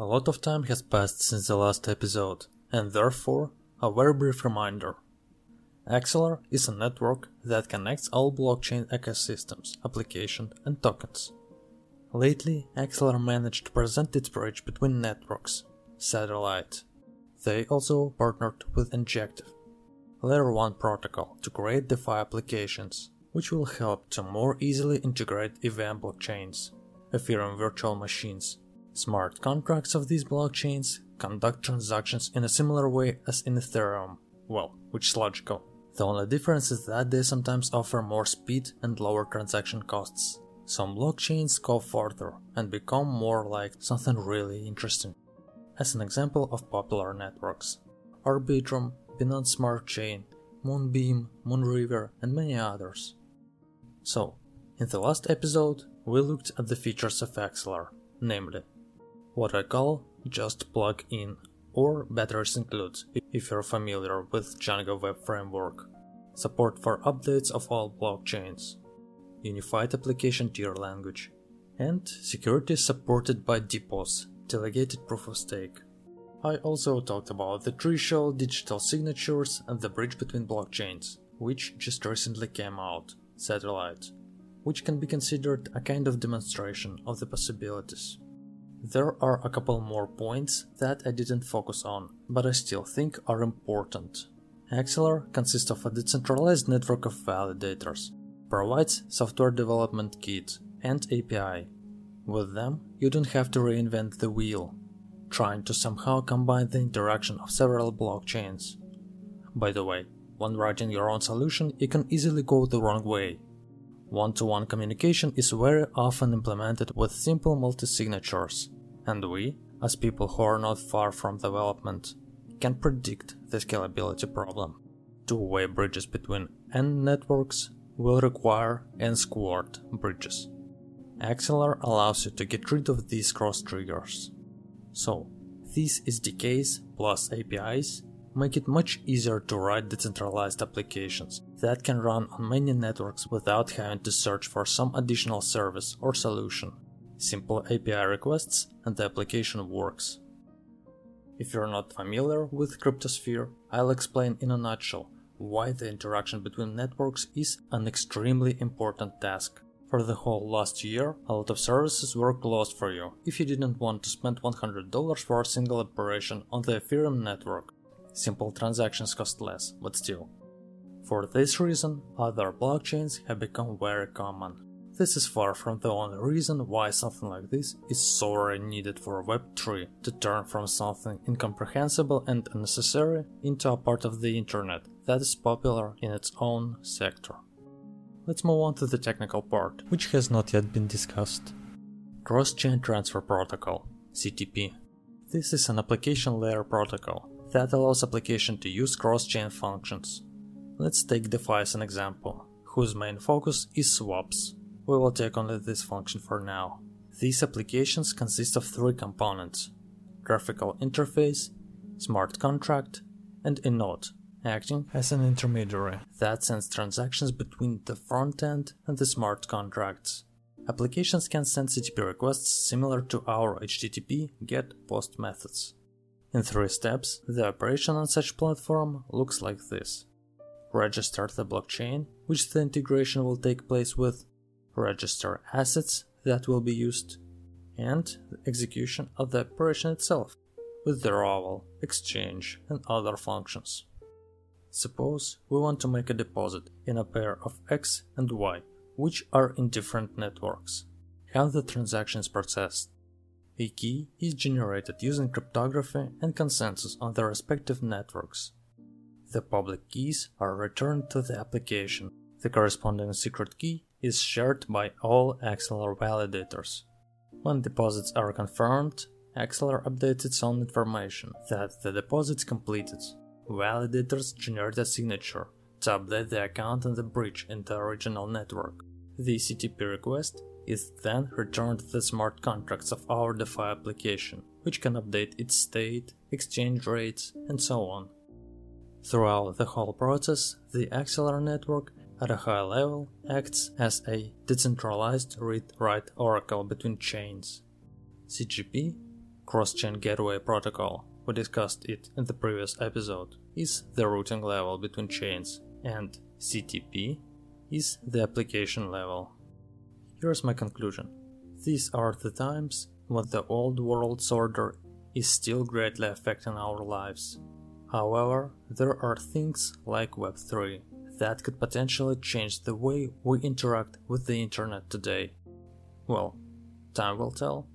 A lot of time has passed since the last episode, and therefore, a very brief reminder. Axelar is a network that connects all blockchain ecosystems, applications, and tokens. Lately, Axelar managed to present its bridge between networks, satellite. They also partnered with Injective, Layer 1 protocol to create DeFi applications, which will help to more easily integrate EVM blockchains, Ethereum virtual machines, Smart contracts of these blockchains conduct transactions in a similar way as in Ethereum, well, which is logical. The only difference is that they sometimes offer more speed and lower transaction costs. Some blockchains go further and become more like something really interesting. As an example of popular networks, Arbitrum, Binance Smart Chain, Moonbeam, Moonriver, and many others. So, in the last episode, we looked at the features of Axelar, namely what I call just plug in, or batteries includes if you're familiar with Django Web Framework, support for updates of all blockchains, unified application tier language, and security supported by DPoS, delegated proof of stake. I also talked about the threshold digital signatures and the bridge between blockchains, which just recently came out, Satellite, which can be considered a kind of demonstration of the possibilities. There are a couple more points that I didn't focus on, but I still think are important. Axelar consists of a decentralized network of validators, provides software development kit and API. With them, you don't have to reinvent the wheel, trying to somehow combine the interaction of several blockchains. By the way, when writing your own solution, you can easily go the wrong way. One to one communication is very often implemented with simple multi signatures, and we, as people who are not far from development, can predict the scalability problem. Two way bridges between N networks will require N squared bridges. Axelar allows you to get rid of these cross triggers. So, these SDKs plus APIs make it much easier to write decentralized applications that can run on many networks without having to search for some additional service or solution. Simple API requests and the application works. If you're not familiar with Cryptosphere, I'll explain in a nutshell why the interaction between networks is an extremely important task. For the whole last year, a lot of services were closed for you if you didn't want to spend $100 for a single operation on the Ethereum network. Simple transactions cost less, but still. For this reason, other blockchains have become very common. This is far from the only reason why something like this is sorely needed for Web3 to turn from something incomprehensible and unnecessary into a part of the internet that is popular in its own sector. Let's move on to the technical part, which has not yet been discussed. Cross Chain Transfer Protocol, CTP. This is an application layer protocol that allows application to use cross-chain functions. Let's take DeFi as an example, whose main focus is swaps. We will take only this function for now. These applications consist of three components graphical interface, smart contract, and a node, acting as an intermediary that sends transactions between the front end and the smart contracts. Applications can send CTP requests similar to our HTTP GET POST methods. In three steps, the operation on such platform looks like this. Register the blockchain, which the integration will take place with, register assets that will be used, and the execution of the operation itself, with withdrawal, exchange, and other functions. Suppose we want to make a deposit in a pair of X and Y, which are in different networks. How the transaction is processed? A key is generated using cryptography and consensus on the respective networks. The public keys are returned to the application. The corresponding secret key is shared by all Axelar validators. When deposits are confirmed, Axelar updates its own information that the deposit is completed. Validators generate a signature to update the account and the bridge in the original network. The CTP request is then returned to the smart contracts of our DeFi application, which can update its state, exchange rates, and so on. Throughout the whole process, the Axelar network at a high level acts as a decentralized read-write oracle between chains. CGP cross-chain gateway protocol, we discussed it in the previous episode, is the routing level between chains, and CTP is the application level. Here's my conclusion. These are the times when the old world's order is still greatly affecting our lives. However, there are things like Web3 that could potentially change the way we interact with the internet today. Well, time will tell.